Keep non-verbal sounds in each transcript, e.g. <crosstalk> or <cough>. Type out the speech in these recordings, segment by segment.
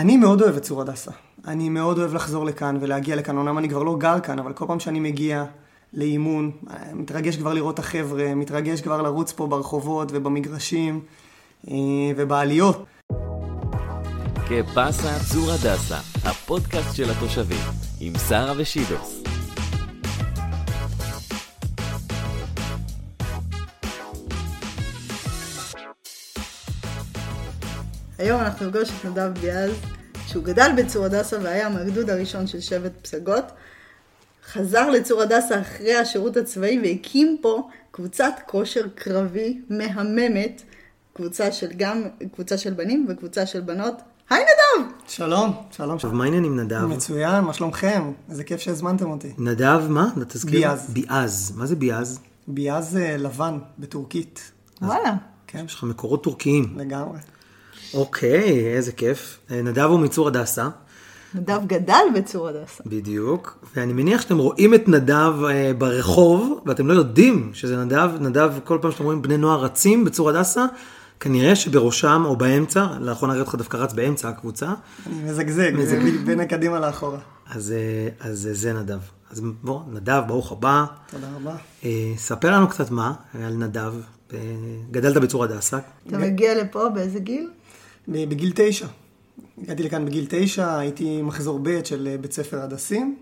אני מאוד אוהב את צור הדסה. אני מאוד אוהב לחזור לכאן ולהגיע לכאן. אומנם אני כבר לא גר כאן, אבל כל פעם שאני מגיע לאימון, מתרגש כבר לראות את החבר'ה, מתרגש כבר לרוץ פה ברחובות ובמגרשים אה, ובעליות. כפסה צור הדסה, הפודקאסט של התושבים, עם שרה ושידוס. היום אנחנו נפגוש את נדב ביאז, שהוא גדל בצור הדסה והיה מהגדוד הראשון של שבט פסגות. חזר לצור הדסה אחרי השירות הצבאי והקים פה קבוצת כושר קרבי מהממת, קבוצה של גם קבוצה של בנים וקבוצה של בנות. היי נדב! שלום, שלום. עכשיו, מה העניינים נדב? מצוין, מה שלומכם? איזה כיף שהזמנתם אותי. נדב, מה? תזכיר. ביאז. ביאז. מה זה ביאז? ביאז אה, לבן בטורקית. וואלה. כן, יש לך מקורות טורקיים. לגמרי. אוקיי, איזה כיף. אה, נדב הוא מצור הדסה, נדב גדל בצור הדסה. בדיוק. ואני מניח שאתם רואים את נדב אה, ברחוב, ואתם לא יודעים שזה נדב. נדב, כל פעם שאתם רואים בני נוער רצים בצור הדסה, כנראה שבראשם או באמצע, לאחרונה ראיתי אותך דווקא רץ באמצע הקבוצה, אני מזגזג, מזגזג. בין הקדימה לאחורה. אז, אה, אז זה נדב. אז בוא, נדב, ברוך הבא. תודה רבה. אה, ספר לנו קצת מה על נדב. אה, גדלת בצור הדסה. אתה מגיע לפה באיזה גיל? בגיל תשע. הגעתי לכאן בגיל תשע, הייתי מחזור ב' של אה, בית ספר הדסים.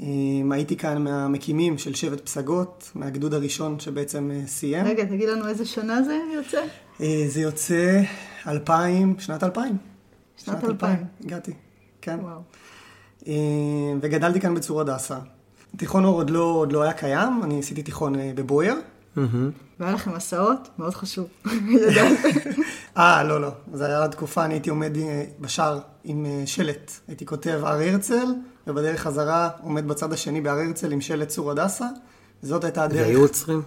אה, הייתי כאן מהמקימים של שבט פסגות, מהגדוד הראשון שבעצם אה, סיים. רגע, תגיד לנו איזה שנה זה יוצא? אה, זה יוצא 2000, שנת 2000. שנת 2000. הגעתי, כן. וואו. אה, וגדלתי כאן בצור הדסה. תיכון אור עוד לא, עוד לא היה קיים, אני עשיתי תיכון בבויר. והיה לכם מסעות? מאוד חשוב. <laughs> <laughs> אה, לא, לא. זו הייתה תקופה, אני הייתי עומד אה, בשער עם אה, שלט. הייתי כותב הר הרצל, ובדרך חזרה עומד בצד השני בהר הרצל עם שלט צור הדסה. זאת הייתה הדרך. והיו עוצרים?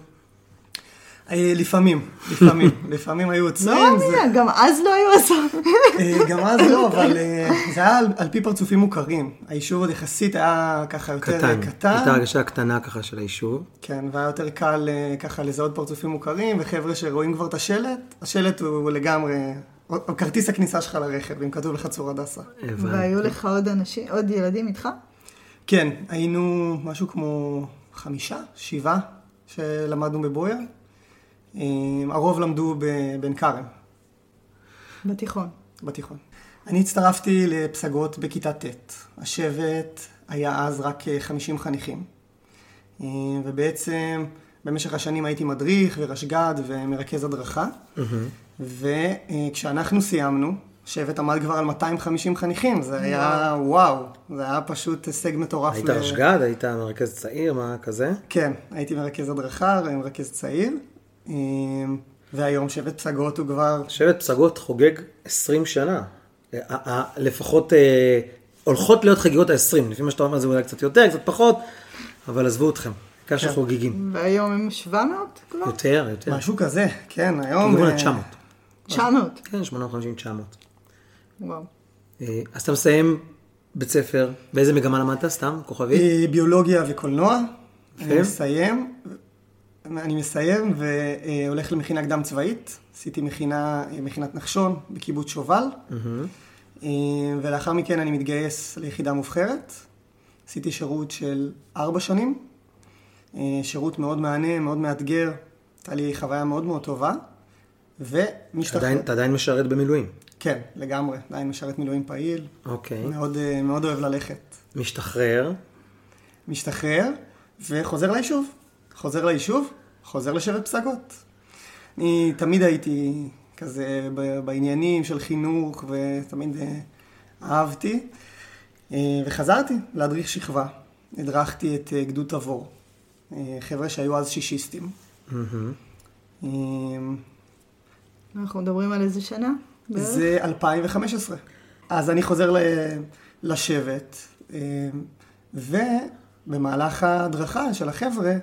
אה, לפעמים, לפעמים. <laughs> לפעמים היו עוצרים. לא זה- מאמינה, גם אז לא היו מסעות. אה, גם אז לא, <laughs> אבל אה, זה היה על, על פי פרצופים מוכרים. היישוב עוד יחסית היה ככה יותר קטן. קטן. הייתה הרגשה קטנה ככה של היישוב. כן, והיה יותר קל ככה לזהות פרצופים מוכרים, וחבר'ה שרואים כבר את השלט, השלט הוא לגמרי, הוא כרטיס הכניסה שלך לרכב, אם כתוב לך צור הדסה. הבנתי. והיו לך עוד אנשים, עוד ילדים איתך? כן, היינו משהו כמו חמישה, שבעה, שלמדנו בבויר. אה, הרוב למדו בבן כרם, בתיכון. בתיכון. אני הצטרפתי לפסגות בכיתה ט'. השבט היה אז רק אה, 50 חניכים. אה, ובעצם במשך השנים הייתי מדריך ורשג"ד ומרכז הדרכה. וכשאנחנו סיימנו, השבט עמד כבר על 250 חניכים. זה היה וואו, זה היה פשוט הישג מטורף. היית ל- רשג"ד? היית מרכז צעיר? מה כזה? כן, הייתי מרכז הדרכה ומרכז צעיר. אה, והיום שבט פסגות הוא כבר שבט פסגות חוגג 20 שנה. אה, אה, לפחות אה, הולכות להיות חגיגות ה-20. לפי מה שאתה אומר זה אולי קצת יותר, קצת פחות, אבל עזבו אתכם. העיקר שחוגגים. והיום הם 700 כבר? יותר, יותר. משהו כזה, כן, היום... אה, ה-900. 900. כן, 850-900. וואו. אה, אז אתה מסיים בית ספר, באיזה מגמה למדת? סתם, כוכבית? אה, ביולוגיה וקולנוע. אני. מסיים, אני מסיים והולך למכינה קדם צבאית. עשיתי מכינה, מכינת נחשון בקיבוץ שובל. אה, ולאחר מכן אני מתגייס ליחידה מובחרת. עשיתי שירות של ארבע שנים. אה, שירות מאוד מהנה, מאוד מאתגר. הייתה לי חוויה מאוד מאוד טובה. ומשתחרר. אתה עדיין משרת במילואים. כן, לגמרי. עדיין משרת מילואים פעיל. אוקיי. מאוד, אה, מאוד אוהב ללכת. משתחרר. משתחרר וחוזר ליישוב. חוזר ליישוב, חוזר לשבט פסגות. אני תמיד הייתי כזה בעניינים של חינוך ותמיד אה, אהבתי. אה, וחזרתי להדריך שכבה. הדרכתי את אה, גדוד תבור. חבר'ה שהיו אז שישיסטים. מהמם. אה, אנחנו מדברים על איזה שנה? בערך? זה 2015. אז אני חוזר לשבט, אה, ובמהלך ההדרכה של החבר'ה,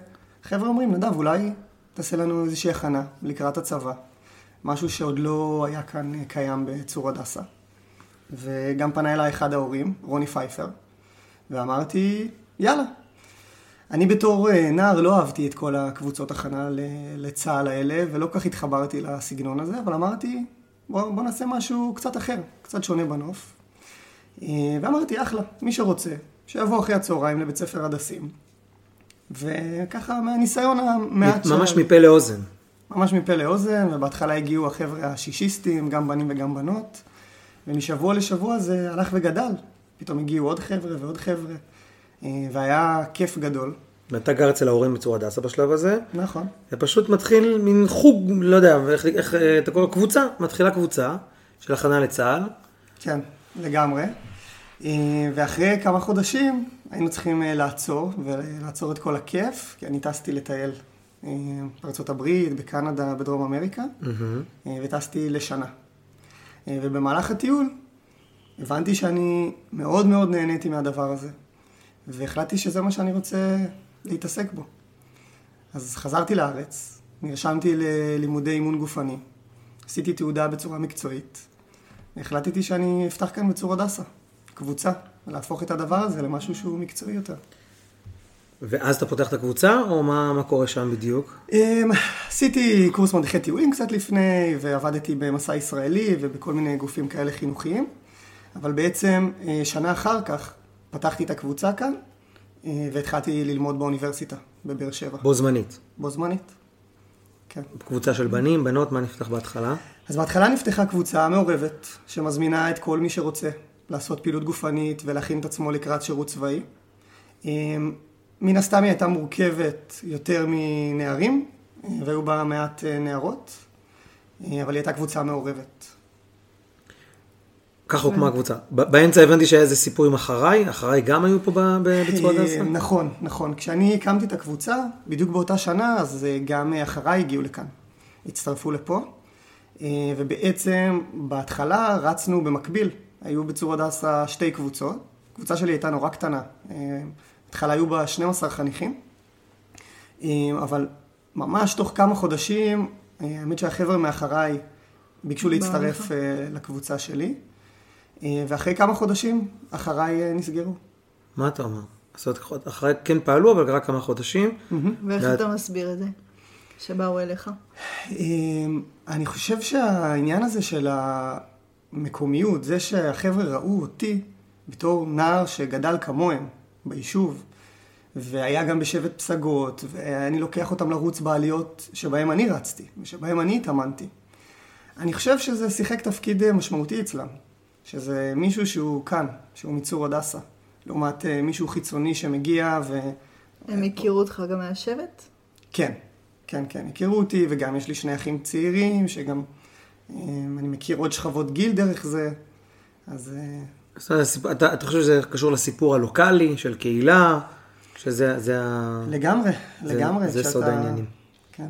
החבר'ה אומרים, נדב, אולי תעשה לנו איזושהי הכנה לקראת הצבא. משהו שעוד לא היה כאן אה, קיים בצור הדסה. וגם פנה אליי אחד ההורים, רוני פייפר, ואמרתי, יאללה. אני בתור אה, נער לא אהבתי את כל הקבוצות הכנה לצה"ל האלה, ולא כל כך התחברתי לסגנון הזה, אבל אמרתי, בוא, בוא נעשה משהו קצת אחר, קצת שונה בנוף. אה, ואמרתי, אחלה, מי שרוצה, שיבוא אחרי הצהריים לבית ספר הדסים. וככה מהניסיון המעט ממש מפה לאוזן. ממש מפה לאוזן, ובהתחלה הגיעו החבר'ה השישיסטים, גם בנים וגם בנות, ומשבוע לשבוע זה הלך וגדל. פתאום הגיעו עוד חבר'ה ועוד חבר'ה, אה, והיה כיף גדול. ואתה גר אצל ההורים בצור הדסה בשלב הזה, נכון. ופשוט מתחיל מין חוג, לא יודע, איך, איך אה, אתה קורא, קבוצה, מתחילה קבוצה של הכנה לצה"ל. כן, לגמרי. אה, ואחרי כמה חודשים היינו צריכים אה, לעצור, ולעצור את כל הכיף, כי אני טסתי לטייל אה, בארצות הברית, בקנדה, בדרום אמריקה, אה, וטסתי לשנה. ובמהלך הטיול הבנתי שאני מאוד מאוד נהניתי מהדבר הזה, והחלטתי שזה מה שאני רוצה להתעסק בו. אז חזרתי לארץ, נרשמתי ללימודי אימון גופני, עשיתי תעודה בצורה מקצועית, והחלטתי שאני אפתח כאן בצור הדסה, קבוצה, ולהפוך את הדבר הזה למשהו שהוא מקצועי יותר. ואז אתה פותח את הקבוצה, או מה, מה קורה שם בדיוק? אמ, עשיתי קורס מדריכי טיולים קצת לפני, ועבדתי במסע ישראלי ובכל מיני גופים כאלה חינוכיים, אבל בעצם אה, שנה אחר כך פתחתי את הקבוצה כאן, אה, והתחלתי ללמוד באוניברסיטה בבאר שבע, בו זמנית. בו זמנית. כן. קבוצה של בנים, בנות, מה נפתח בהתחלה? אז בהתחלה נפתחה קבוצה מעורבת, שמזמינה את כל מי שרוצה לעשות פעילות גופנית ולהכין את עצמו לקראת שירות צבאי. אמ, מן הסתם היא הייתה מורכבת יותר מנערים, אה, והיו בה מעט אה, נערות, אה, אבל היא הייתה קבוצה מעורבת. ככה הוקמה הקבוצה. באמצע הבנתי שהיה איזה סיפור עם אחריי, אחריי גם היו פה ב- ב- בצור הדסה? אה, נכון, נכון. כשאני הקמתי את הקבוצה, בדיוק באותה שנה, אז גם אחריי הגיעו לכאן. הצטרפו לפה, ובעצם בהתחלה רצנו במקביל. היו בצור הדסה שתי קבוצות. הקבוצה שלי הייתה נורא קטנה. אה, בהתחלה היו בה 12 חניכים, אה, אבל ממש תוך כמה חודשים, אה, האמת שהחבר'ה מאחריי ביקשו להצטרף לקבוצה שלי, ואחרי כמה חודשים, אחריי נסגרו. מה אתה אומר? זאת אומרת, אחריי כן פעלו, אבל רק כמה חודשים. ואיך ואת- אתה מסביר את זה? שבאו אליך? אני חושב שהעניין הזה של המקומיות, זה שהחבר'ה ראו אותי בתור נער שגדל כמוהם ביישוב, והיה גם בשבט פסגות, ואני לוקח אותם לרוץ בעליות שבהם אני רצתי, ושבהם אני התאמנתי. אני חושב שזה שיחק תפקיד אה, משמעותי אצלם, שזה מישהו שהוא כאן, שהוא מצור הדסה, לעומת אה, מישהו חיצוני שמגיע ו... הם הכירו אותך גם מהשבט? כן, כן, כן, הכירו אותי, וגם יש לי שני אחים צעירים, שגם אני מכיר עוד שכבות גיל דרך זה, אז אה, אתה אתה חושב שזה קשור לסיפור הלוקאלי, של קהילה, שזה זה ה... לגמרי, זה- לגמרי. זה סוד העניינים. כן.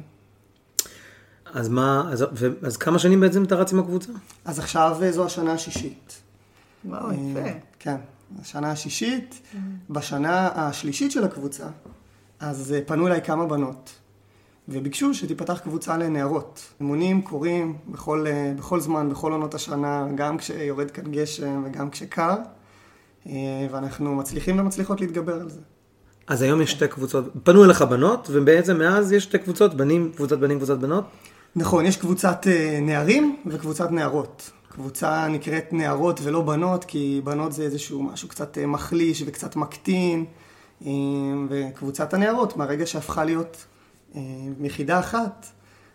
אז מה, אז, ו, אז כמה שנים בעצם אתה רץ עם הקבוצה? אז עכשיו אה, זו השנה השישית. וואו, אה, יפה. כן, השנה השישית. בשנה השלישית של הקבוצה, אז אה, פנו אליי כמה בנות, וביקשו שתיפתח קבוצה לנערות. אימונים קורים בכל, אה, בכל זמן, בכל עונות השנה, גם כשיורד כאן גשם וגם כשקר, אה, ואנחנו מצליחים ומצליחות להתגבר על זה. אז היום יש שתי קבוצות, פנו אליך בנות, ובעצם מאז יש שתי קבוצות, בנים, קבוצת בנים, קבוצת בנות. נכון, יש קבוצת אה, נערים וקבוצת נערות. קבוצה נקראת נערות ולא בנות, כי בנות זה איזשהו משהו קצת מחליש וקצת מקטין. וקבוצת הנערות, מהרגע שהפכה להיות יחידה אחת,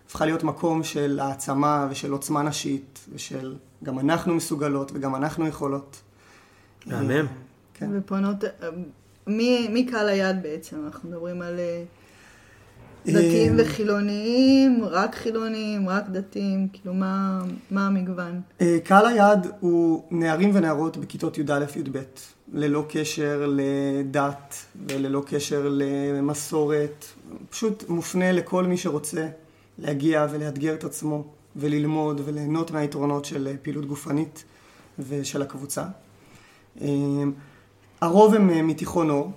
הפכה להיות מקום של העצמה ושל עוצמה נשית, ושל גם אנחנו מסוגלות וגם אנחנו יכולות. מהמם. אה, כן. ופונות, אה, מי מי קהל היעד בעצם? אנחנו מדברים על אה, דתיים אה, וחילוניים, רק חילוניים, רק דתיים, כאילו מה מה המגוון? אה, קהל היעד הוא נערים ונערות בכיתות י"א-י"ב, ללא קשר לדת וללא קשר למסורת, פשוט מופנה לכל מי שרוצה להגיע ולאתגר את עצמו וללמוד וליהנות מהיתרונות של פעילות גופנית ושל הקבוצה. אה, הרוב הם מתיכון אור,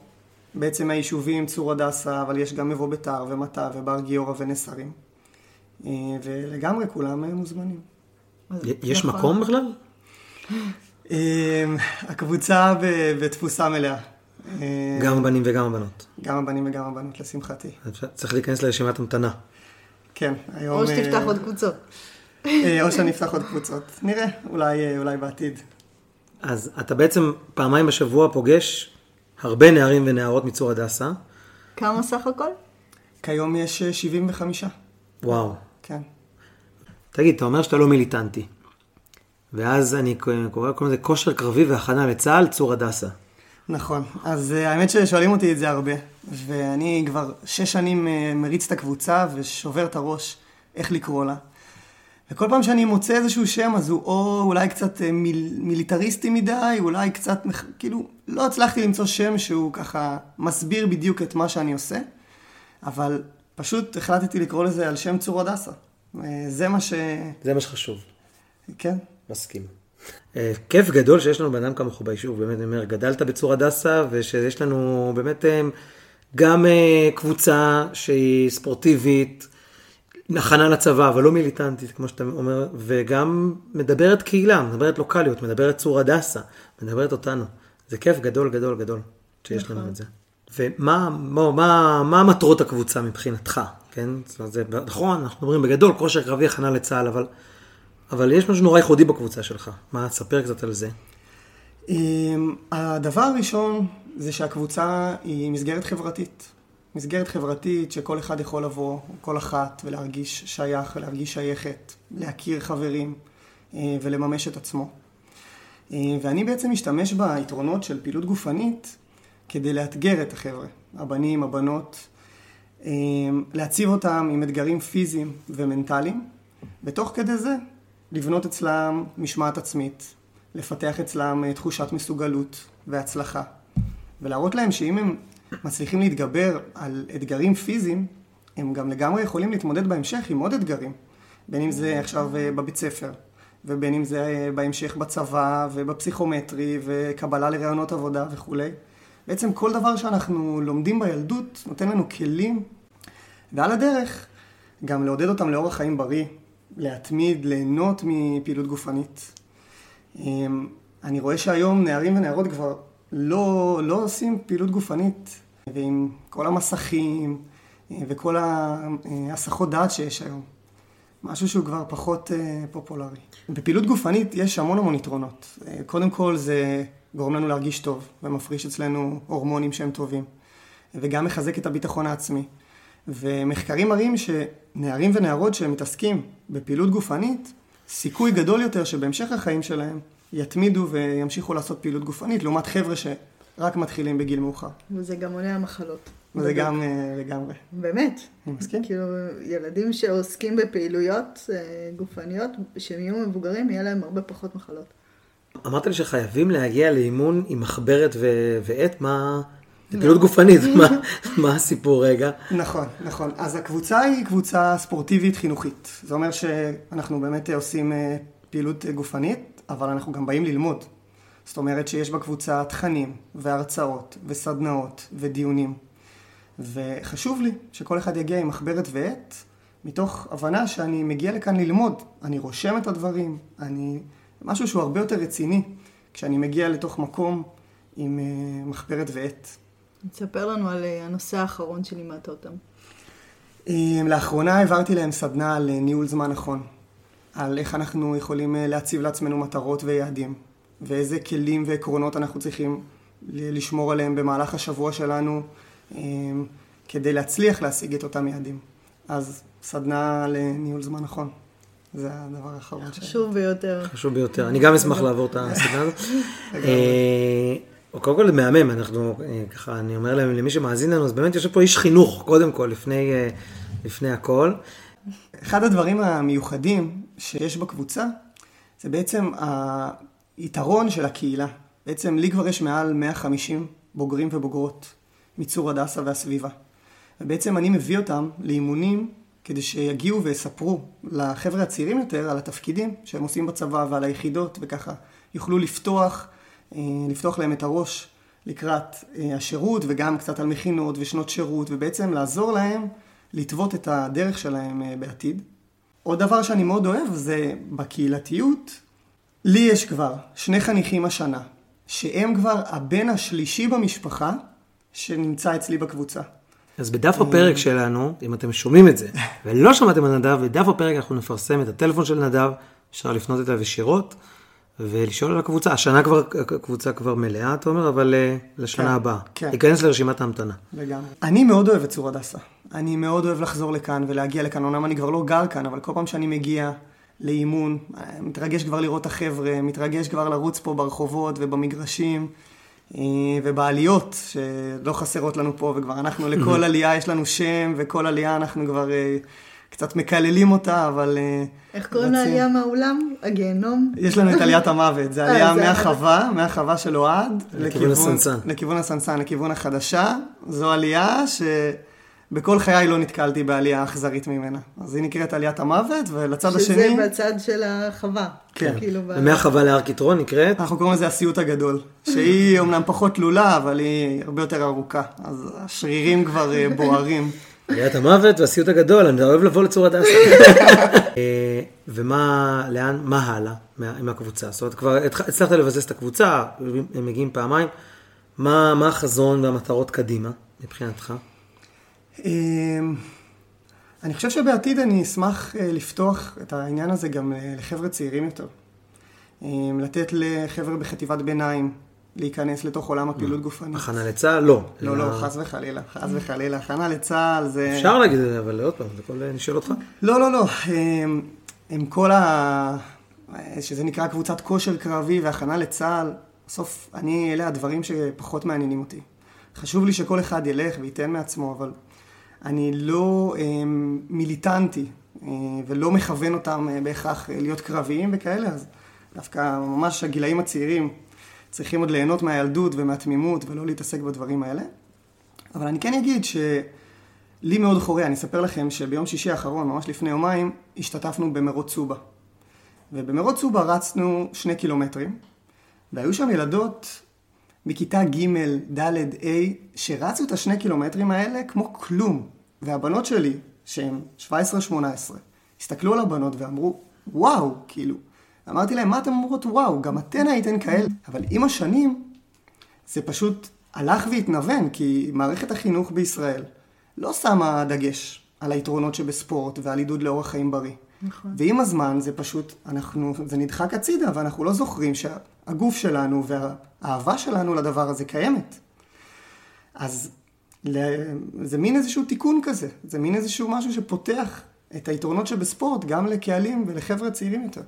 בעצם מהיישובים צור הדסה, אבל יש גם מבוא ביתר ומטע ובר גיורא ונסרים. אה, ולגמרי כולם מוזמנים. יש. מקום בכלל? אמ, הקבוצה ב- בתפוסה מלאה. אמ, גם הבנים וגם הבנות. גם הבנים וגם הבנות, לשמחתי. צריך להיכנס לרשימת המתנה. כן, היום... או שתפתח אה, עוד קבוצות. אה, או שאני אפתח עוד קבוצות. נראה, אולי, אה, אולי בעתיד. אז אתה בעצם פעמיים בשבוע פוגש הרבה נערים ונערות מצור הדסה. כמה סך הכל? כיום יש אה, 75. וואו. כן. תגיד, אתה אומר שאתה לא מיליטנטי. ואז אני קורא קוראים לזה כושר קרבי והכנה לצה"ל, צור הדסה. נכון. אז אה, האמת ששואלים אותי את זה הרבה. ואני כבר שש שנים אה, מריץ את הקבוצה ושובר את הראש איך לקרוא לה. וכל פעם שאני מוצא איזשהו שם, אז הוא או אולי קצת אה, מיל, מיליטריסטי מדי, אולי קצת, כאילו, לא הצלחתי למצוא שם שהוא ככה מסביר בדיוק את מה שאני עושה, אבל פשוט החלטתי לקרוא לזה על שם צור הדסה. זה מה ש... זה מה שחשוב. כן. מסכים. אה, כיף גדול שיש לנו בן אדם כמוך ביישוב, באמת, אני אומר, גדלת בצור הדסה, ושיש לנו באמת אה, גם אה, קבוצה שהיא ספורטיבית, הכנה לצבא, אבל לא מיליטנטית, כמו שאתה אומר, וגם מדברת קהילה, מדברת לוקאליות, מדברת צור הדסה, מדברת אותנו. זה כיף גדול גדול גדול שיש לנו את זה. ומה מה, מה, מה מטרות הקבוצה מבחינתך, כן? זאת אומרת, זה, נכון, אנחנו מדברים בגדול, כושר קרבי, הכנה לצה"ל, אבל, אבל יש משהו נורא ייחודי בקבוצה שלך. מה, תספר קצת על זה. אמ, הדבר הראשון זה שהקבוצה היא מסגרת חברתית. מסגרת חברתית שכל אחד יכול לבוא, כל אחת, ולהרגיש שייך ולהרגיש שייכת, להכיר חברים אה, ולממש את עצמו. אה, ואני בעצם משתמש ביתרונות של פעילות גופנית כדי לאתגר את החבר'ה, הבנים, הבנות, אה, להציב אותם עם אתגרים פיזיים ומנטליים, ותוך כדי זה לבנות אצלם משמעת עצמית, לפתח אצלם אה, תחושת מסוגלות והצלחה, ולהראות להם שאם הם מצליחים להתגבר על אתגרים פיזיים, הם גם לגמרי יכולים להתמודד בהמשך עם עוד אתגרים, בין אם זה עכשיו אה, בבית ספר, ובין אם זה אה, בהמשך בצבא ובפסיכומטרי וקבלה לרעיונות עבודה וכולי. בעצם כל דבר שאנחנו לומדים בילדות נותן לנו כלים, ועל הדרך גם לעודד אותם לאורח חיים בריא, להתמיד, ליהנות מפעילות גופנית. אמ, אני רואה שהיום נערים ונערות כבר לא, לא עושים פעילות גופנית, ועם כל המסכים אה, וכל ה- אה, דעת שיש היום. משהו שהוא כבר פחות אה, פופולרי. בפעילות גופנית יש המון המון יתרונות. קודם כל זה גורם לנו להרגיש טוב, ומפריש אצלנו הורמונים שהם טובים, וגם מחזק את הביטחון העצמי. ומחקרים מראים שנערים ונערות שמתעסקים בפעילות גופנית, סיכוי גדול יותר שבהמשך החיים שלהם יתמידו וימשיכו לעשות פעילות גופנית, לעומת חבר'ה שרק מתחילים בגיל מאוחר. וזה גם מונע מחלות. וזה גם אה, לגמרי. באמת. אני מסכים. כאילו, ילדים שעוסקים בפעילויות אה, גופניות, שהם יהיו מבוגרים, יהיה להם הרבה פחות מחלות. אמרת לי שחייבים להגיע לאימון עם מחברת ועט, מה... זה פעילות גופנית, מה, <laughs> מה הסיפור רגע? נכון, נכון. אז הקבוצה היא קבוצה ספורטיבית חינוכית. זה אומר שאנחנו באמת עושים אה, פעילות אה, גופנית, אבל אנחנו גם באים ללמוד. זאת אומרת שיש בקבוצה תכנים והרצאות וסדנאות ודיונים. וחשוב לי שכל אחד יגיע עם מחברת ועט, מתוך הבנה שאני מגיע לכאן ללמוד. אני רושם את הדברים, אני... משהו שהוא הרבה יותר רציני כשאני מגיע לתוך מקום עם אה, מחברת ועט. תספר לנו על אה, הנושא האחרון שלימדת אותם. אה, לאחרונה העברתי להם סדנה על אה, ניהול זמן נכון, על איך אנחנו יכולים להציב לעצמנו מטרות ויעדים, ואיזה כלים ועקרונות אנחנו צריכים ל- לשמור עליהם במהלך השבוע שלנו כדי להצליח להשיג את אותם יעדים. אז סדנה לניהול זמן נכון, זה הדבר האחרון. חשוב ביותר. חשוב ביותר. אני גם אשמח לעבור את הסדנה הזאת. קודם כל זה מהמם, אנחנו אה, ככה, אני אומר להם, למי שמאזין לנו, אז באמת יושב פה איש חינוך, קודם כל, לפני, אה, לפני הכל. אחד הדברים המיוחדים שיש בקבוצה זה בעצם היתרון של הקהילה. בעצם לי כבר יש מעל 150 בוגרים ובוגרות מצור הדסה והסביבה. ובעצם אני מביא אותם לאימונים כדי שיגיעו ויספרו לחבר'ה הצעירים יותר על התפקידים שהם עושים בצבא ועל היחידות וככה יוכלו לפתוח, לפתוח להם את הראש לקראת אה, השירות וגם קצת על מכינות ושנות שירות ובעצם לעזור להם לטוות את הדרך שלהם אה, בעתיד. עוד דבר שאני מאוד אוהב זה בקהילתיות. לי יש כבר שני חניכים השנה, שהם כבר הבן השלישי במשפחה שנמצא אצלי בקבוצה. אז בדף הפרק שלנו, אם אתם שומעים את זה, ולא שמעתם על נדב, בדף הפרק אנחנו נפרסם את הטלפון של נדב, אפשר לפנות אליו ישירות, ולשאול על הקבוצה. השנה כבר, הקבוצה כבר מלאה, אתה אומר, אבל אה, לשנה כן, הבאה. כן. להיכנס לרשימת ההמתנה. לגמרי. אני מאוד אוהב את צור הדסה. אני מאוד אוהב לחזור לכאן ולהגיע לכאן. אומנם אני כבר לא גר כאן, אבל כל פעם שאני מגיע לאימון, מתרגש כבר לראות את החבר'ה, מתרגש כבר לרוץ פה ברחובות ובמגרשים. אה, ובעליות, שלא חסרות לנו פה, וכבר אנחנו, לכל עלייה יש לנו שם, וכל עלייה אנחנו כבר אה, קצת מקללים אותה, אבל... אה, איך קוראים רצים. לעלייה מהאולם? הגיהנום? יש לנו את עליית המוות, זה אה, עלייה מהחווה, מהחווה של אוהד, לכיוון הסנסן. לכיוון הסנסן, לכיוון החדשה. זו עלייה שבכל חיי לא נתקלתי בעלייה אכזרית ממנה. אז היא נקראת עליית המוות, ולצד שזה השני, בצד של החווה. כן. כאילו, ומהחווה להר קיטרון נקראת? אנחנו קוראים לזה הסיוט הגדול, שהיא אומנם פחות תלולה, אבל היא הרבה יותר ארוכה. אז השרירים כבר אה, בוערים. עליית המוות והסיוט הגדול, אני אוהב לבוא לצור הדסה. <laughs> אה, ומה, לאן, מה הלאה מה- עם הקבוצה? זאת אומרת, כבר הצלחת לבסס את הקבוצה, הם מגיעים פעמיים. מה, מה החזון והמטרות קדימה, מבחינתך? אמ, אני חושב שבעתיד אני אשמח אה, לפתוח את העניין הזה גם אה, לחבר'ה צעירים יותר. אמ, לתת לחבר'ה בחטיבת ביניים להיכנס לתוך עולם הפעילות גופנית. הכנה לצה"ל? לא. לא, לא, חס וחלילה, חס וחלילה. הכנה לצה"ל זה... אפשר להגיד את זה, אבל עוד פעם, זה הכל אני שואל אותך. לא, לא, לא. הם כל ה... שזה נקרא קבוצת כושר קרבי והכנה לצה"ל, בסוף אני, אלה הדברים שפחות מעניינים אותי. חשוב לי שכל אחד ילך וייתן מעצמו, אבל אני לא מיליטנטי אה, ולא מכוון אותם אה, בהכרח להיות קרביים וכאלה, אז דווקא ממש הגילאים הצעירים צריכים עוד ליהנות מהילדות ומהתמימות ולא להתעסק בדברים האלה. אבל אני כן אגיד ש... לי מאוד חורה, אני אספר לכם שביום שישי האחרון, ממש לפני יומיים, השתתפנו במרוץ סובה. ובמרוץ סובה רצנו שני קילומטרים, והיו שם ילדות מכיתה ג', ד', ה', שרצו את השני קילומטרים האלה כמו כלום. והבנות שלי, שהן 17-18, הסתכלו על הבנות ואמרו, וואו, כאילו. אמרתי להם, מה אתן אומרות וואו, גם אתן הייתן כאלה. אבל עם השנים, זה פשוט הלך והתנוון, כי מערכת החינוך בישראל לא שמה דגש על היתרונות שבספורט ועל עידוד לאורח חיים בריא. נכון. ועם הזמן זה פשוט, אנחנו, זה נדחק הצידה, ואנחנו לא זוכרים שהגוף שלנו והאהבה שלנו לדבר הזה קיימת. אז זה מין איזשהו תיקון כזה, זה מין איזשהו משהו שפותח את היתרונות שבספורט גם לקהלים ולחבר'ה צעירים יותר.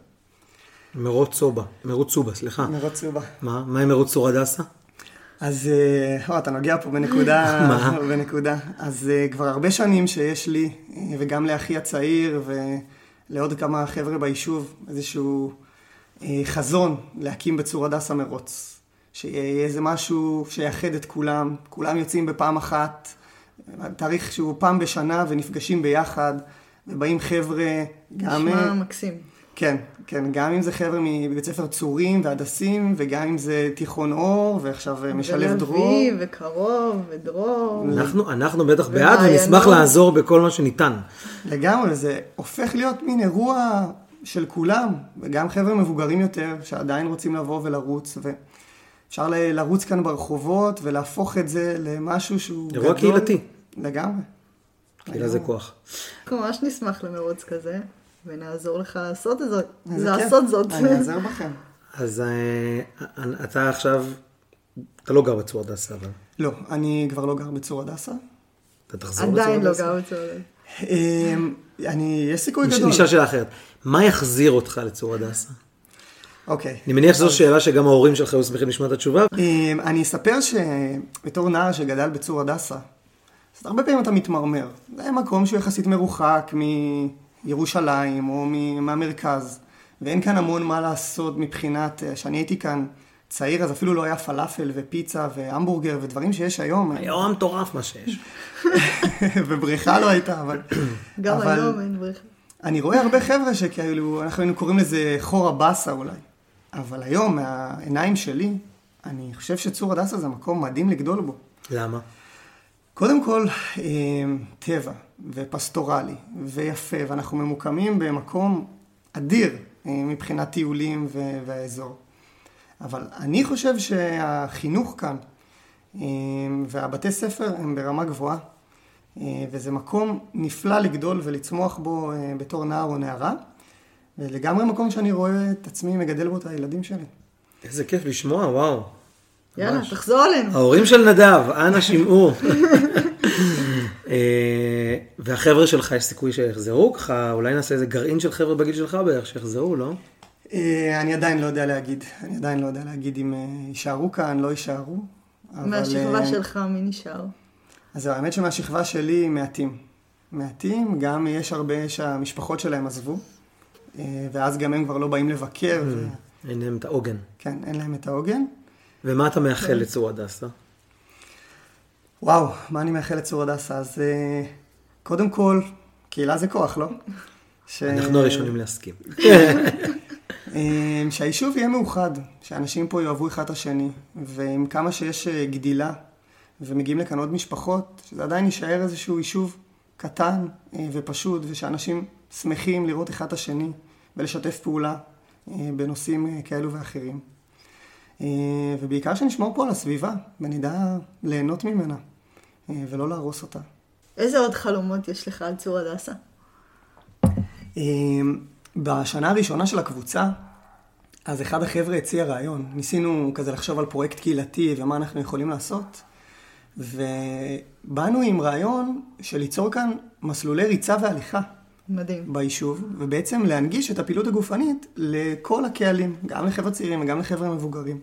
מרוץ סובה, מרוץ סובה, סליחה. מרוץ סובה. מה, מה עם מרוץ צור הדסה? אז אה, או, אתה נוגע פה בנקודה, <laughs> מה? בנקודה. אז אה, כבר הרבה שנים שיש לי, אה, וגם לאחי הצעיר, ולעוד כמה חבר'ה ביישוב, איזשהו אה, חזון להקים בצור הדסה מרוץ. שיהיה איזה משהו שיאחד את כולם, כולם יוצאים בפעם אחת, תאריך שהוא פעם בשנה ונפגשים ביחד, ובאים חבר'ה, גם... נשמע אה, מקסים. כן, כן, גם אם זה חבר'ה מבית ספר צורים והדסים, וגם אם זה תיכון אור, ועכשיו אה, משלב דרור. ולוי, וקרוב, ודרור. אנחנו, אנחנו בטח בעד. ונשמח לעזור בכל מה שניתן. לגמרי, זה הופך להיות מין אירוע של כולם, וגם חבר'ה מבוגרים יותר, שעדיין רוצים לבוא ולרוץ, ואפשר ל- לרוץ כאן ברחובות ולהפוך את זה למשהו שהוא אירוע גדול. קהילתי. לגמרי. קהילה זה כוח. אנחנו ממש נשמח למרוץ כזה, ונעזור לך לעשות את זאת. איזה לעשות כיף. זאת. אני אעזר בכם. אז אה, אתה עכשיו, אתה לא גר בצור הדסה, אבל לא, אני כבר לא גר בצור הדסה. אתה תחזור לצור עדיין לא הדסה? גר בצורת. אמ, אני, יש סיכוי גדול. נשאל שאלה אחרת. מה יחזיר אותך לצור הדסה? אוקיי. אני מניח שזו שאלה שגם ההורים שלך היו שמחים לשמוע את התשובה. אמ, אני אספר שבתור נער שגדל בצור הדסה, אז הרבה פעמים אתה מתמרמר. זה מקום שהוא יחסית מרוחק מירושלים או מהמרכז, ואין כאן המון מה לעשות מבחינת, אה, כשאני הייתי כאן צעיר, אז אפילו לא היה פלאפל ופיצה והמבורגר ודברים שיש היום, היום מטורף מה שיש. <laughs> ובריכה לא הייתה, אבל... <coughs> גם אבל היום אין בריכה. אני רואה הרבה חבר'ה שכאילו, אנחנו היינו קוראים לזה חור הבאסה אולי. אבל היום, מהעיניים שלי, אני חושב שצור הדסה זה מקום מדהים לגדול בו. למה? קודם כל, אה, טבע ופסטורלי ויפה, ואנחנו ממוקמים במקום אדיר אה, מבחינת טיולים והאזור. אבל אני חושב שהחינוך כאן אה, והבתי ספר הם ברמה גבוהה, וזה מקום נפלא לגדול ולצמוח בו בתור נער או נערה. ולגמרי מקום שאני רואה את עצמי מגדל בו את הילדים שלי. איזה כיף לשמוע, וואו. יאללה, ממש. תחזור אלינו. ההורים של נדב, אנא שמעו. אה, והחבר'ה שלך, יש סיכוי שיחזרו? ככה, אולי נעשה איזה גרעין של חבר'ה בגיל שלך בערך שיחזרו, לא? אה, אני עדיין לא יודע להגיד, אני עדיין לא יודע להגיד אם אה, יישארו כאן, לא יישארו. מהשכבה שלך, מי נשאר? אז זהו, האמת שמהשכבה שלי מעטים. מעטים, גם יש הרבה שהמשפחות שלהם עזבו, ואז גם הם כבר לא באים לבקר. אין להם את העוגן. כן, אין להם את העוגן. ומה אתה מאחל לצור הדסה? וואו, מה אני מאחל לצור הדסה? אז אה, קודם כל, קהילה זה כוח, לא? ש... אנחנו הראשונים להסכים. <laughs> אה, שהיישוב יהיה מאוחד, שאנשים פה יאהבו אחד את השני, ועם כמה שיש אה, גדילה, ומגיעים לכאן עוד משפחות, שזה עדיין יישאר איזשהו יישוב קטן ופשוט, ושאנשים שמחים לראות אחד את השני, ולשתף פעולה בנושאים כאלו ואחרים. אה, ובעיקר שנשמור פה על הסביבה, ונדע ליהנות ממנה, אה, ולא להרוס אותה. איזה עוד חלומות יש לך על צור הדסה? אמ, בשנה הראשונה של הקבוצה, אז אחד החבר'ה הציע רעיון. ניסינו כזה לחשוב על פרויקט קהילתי ומה אנחנו יכולים לעשות, ובאנו עם רעיון של ליצור כאן מסלולי ריצה והליכה מדהים. ביישוב, ובעצם להנגיש את הפעילות הגופנית לכל הקהלים, גם לחבר'ה צעירים וגם לחבר'ה מבוגרים.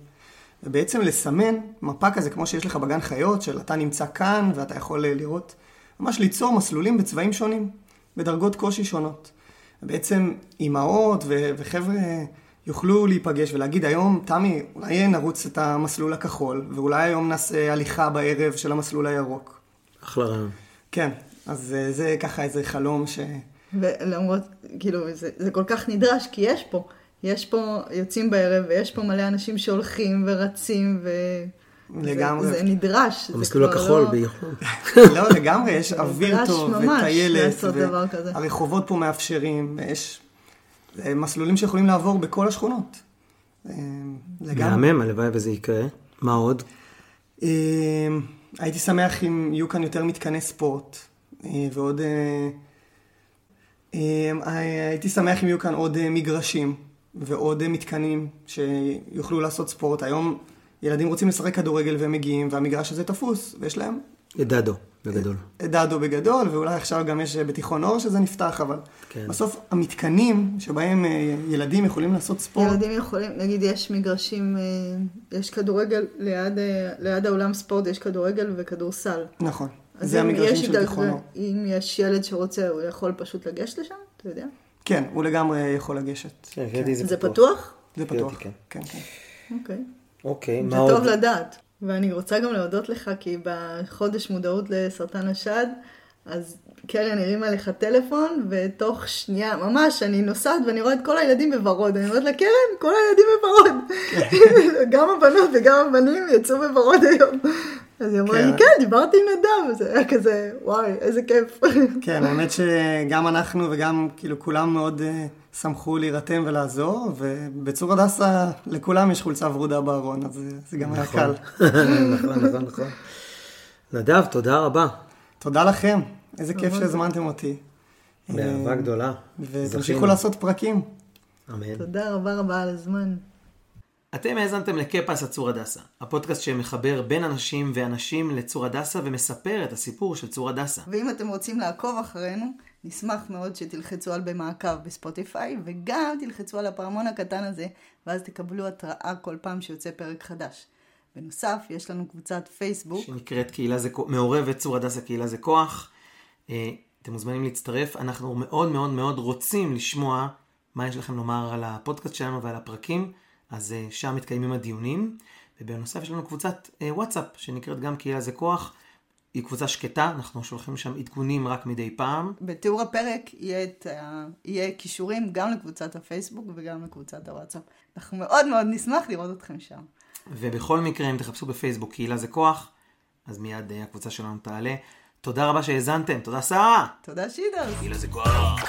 ובעצם לסמן מפה כזה, כמו שיש לך בגן חיות, של אתה נמצא כאן ואתה יכול אה, לראות, ממש ליצור מסלולים בצבעים שונים, בדרגות קושי שונות. ובעצם אימהות ו- וחבר'ה יוכלו להיפגש ולהגיד היום, תמי, אולי נרוץ את המסלול הכחול, ואולי היום נעשה הליכה בערב של המסלול הירוק. אחלה רעיון. כן, אז אה, זה ככה איזה חלום ש... ולמרות, כאילו, זה, זה כל כך נדרש, כי יש פה, יש פה, יוצאים בערב, ויש פה מלא אנשים שהולכים ורצים, ו... לגמרי. זה, זה נדרש. זה המסלול הכחול לא- באיחור. <laughs> לא, לגמרי, יש <laughs> אוויר נדרש טוב ממש וטיילת, לעשות דבר כזה. והרחובות פה מאפשרים, יש אה, מסלולים שיכולים לעבור בכל השכונות. אה, לגמרי. מהמם, הלוואי וזה יקרה. מה עוד? אה, הייתי שמח אם יהיו כאן יותר מתקני ספורט, ועוד... אה, אה, הייתי שמח אם יהיו כאן עוד אה, מגרשים ועוד אה, מתקנים שיוכלו לעשות ספורט. היום ילדים רוצים לשחק כדורגל והם מגיעים, והמגרש הזה תפוס, ויש להם דדו, בגדול. את דדו בגדול, ואולי עכשיו גם יש בתיכון אור שזה נפתח, אבל כן. בסוף המתקנים שבהם ילדים יכולים לעשות ספורט, ילדים יכולים, נגיד יש מגרשים, יש כדורגל, ליד, ליד האולם ספורט יש כדורגל וכדורסל. נכון, אז זה אם המגרשים של אור. אם יש ילד שרוצה, הוא יכול פשוט לגשת לשם, אתה יודע? כן, הוא לגמרי יכול לגשת. כן, קראתי את זה פתוח? זה פתוח. כן. כן, כן. אוקיי. אוקיי, זה מה עוד? טוב לדעת. ואני רוצה גם להודות לך, כי בחודש מודעות לסרטן השד, אז קרן הרימה לך טלפון, ותוך שנייה, ממש, אני נוסעת ואני רואה את כל הילדים בוורוד. אני אומרת לה, קרן, כל הילדים בוורוד. <laughs> גם הבנות וגם הבנים יצאו בוורוד היום. אז היא אמרה לי, כן. כן, דיברתי עם נדב. אז היה כזה, וואי, איזה כיף. כן, האמת שגם אנחנו וגם כאילו כולם מאוד אה, שמחו להירתם ולעזור, ובצור הדסה לכולם יש חולצה ורודה בארון, אז זה- זה גם היה קל. <laughs> נכון, נכון, נכון. נדב, תודה רבה. תודה לכם, איזה כיף שהזמנתם אותי. באהבה אה, גדולה. ותמשיכו. לעשות פרקים. אמן. תודה רבה רבה על הזמן. אתם האזנתם לקפס הצור הדסה, הפודקאסט שמחבר בין אנשים ואנשים לצור הדסה ומספר את הסיפור של צור הדסה. ואם אתם רוצים לעקוב אחרינו, נשמח מאוד שתלחצו על במעקב בספוטיפיי, וגם תלחצו על הפעמון הקטן הזה, ואז תקבלו התראה כל פעם שיוצא פרק חדש. בנוסף, יש לנו קבוצת פייסבוק, שנקראת קהילה זה כוח, מעורבת צור הדסה קהילה זה כוח. אה, אתם מוזמנים להצטרף, אנחנו מאוד מאוד מאוד רוצים לשמוע מה יש לכם לומר על הפודקאסט שלנו ועל הפרקים, אז אה, שם מתקיימים הדיונים. ובנוסף יש לנו קבוצת אה, וואטסאפ שנקראת גם קהילה זה כוח. היא קבוצה שקטה, אנחנו שולחים שם עדכונים רק מדי פעם. בתיאור הפרק יהיה, את. יהיה קישורים גם לקבוצת הפייסבוק וגם לקבוצת הוואטסאפ. אנחנו מאוד מאוד נשמח לראות אתכם שם. ובכל מקרה, אם תחפשו בפייסבוק קהילה זה כוח, אז מיד אה, הקבוצה שלנו תעלה. תודה רבה שהאזנתם, תודה שרה! תודה שידר. קהילה זה כוח.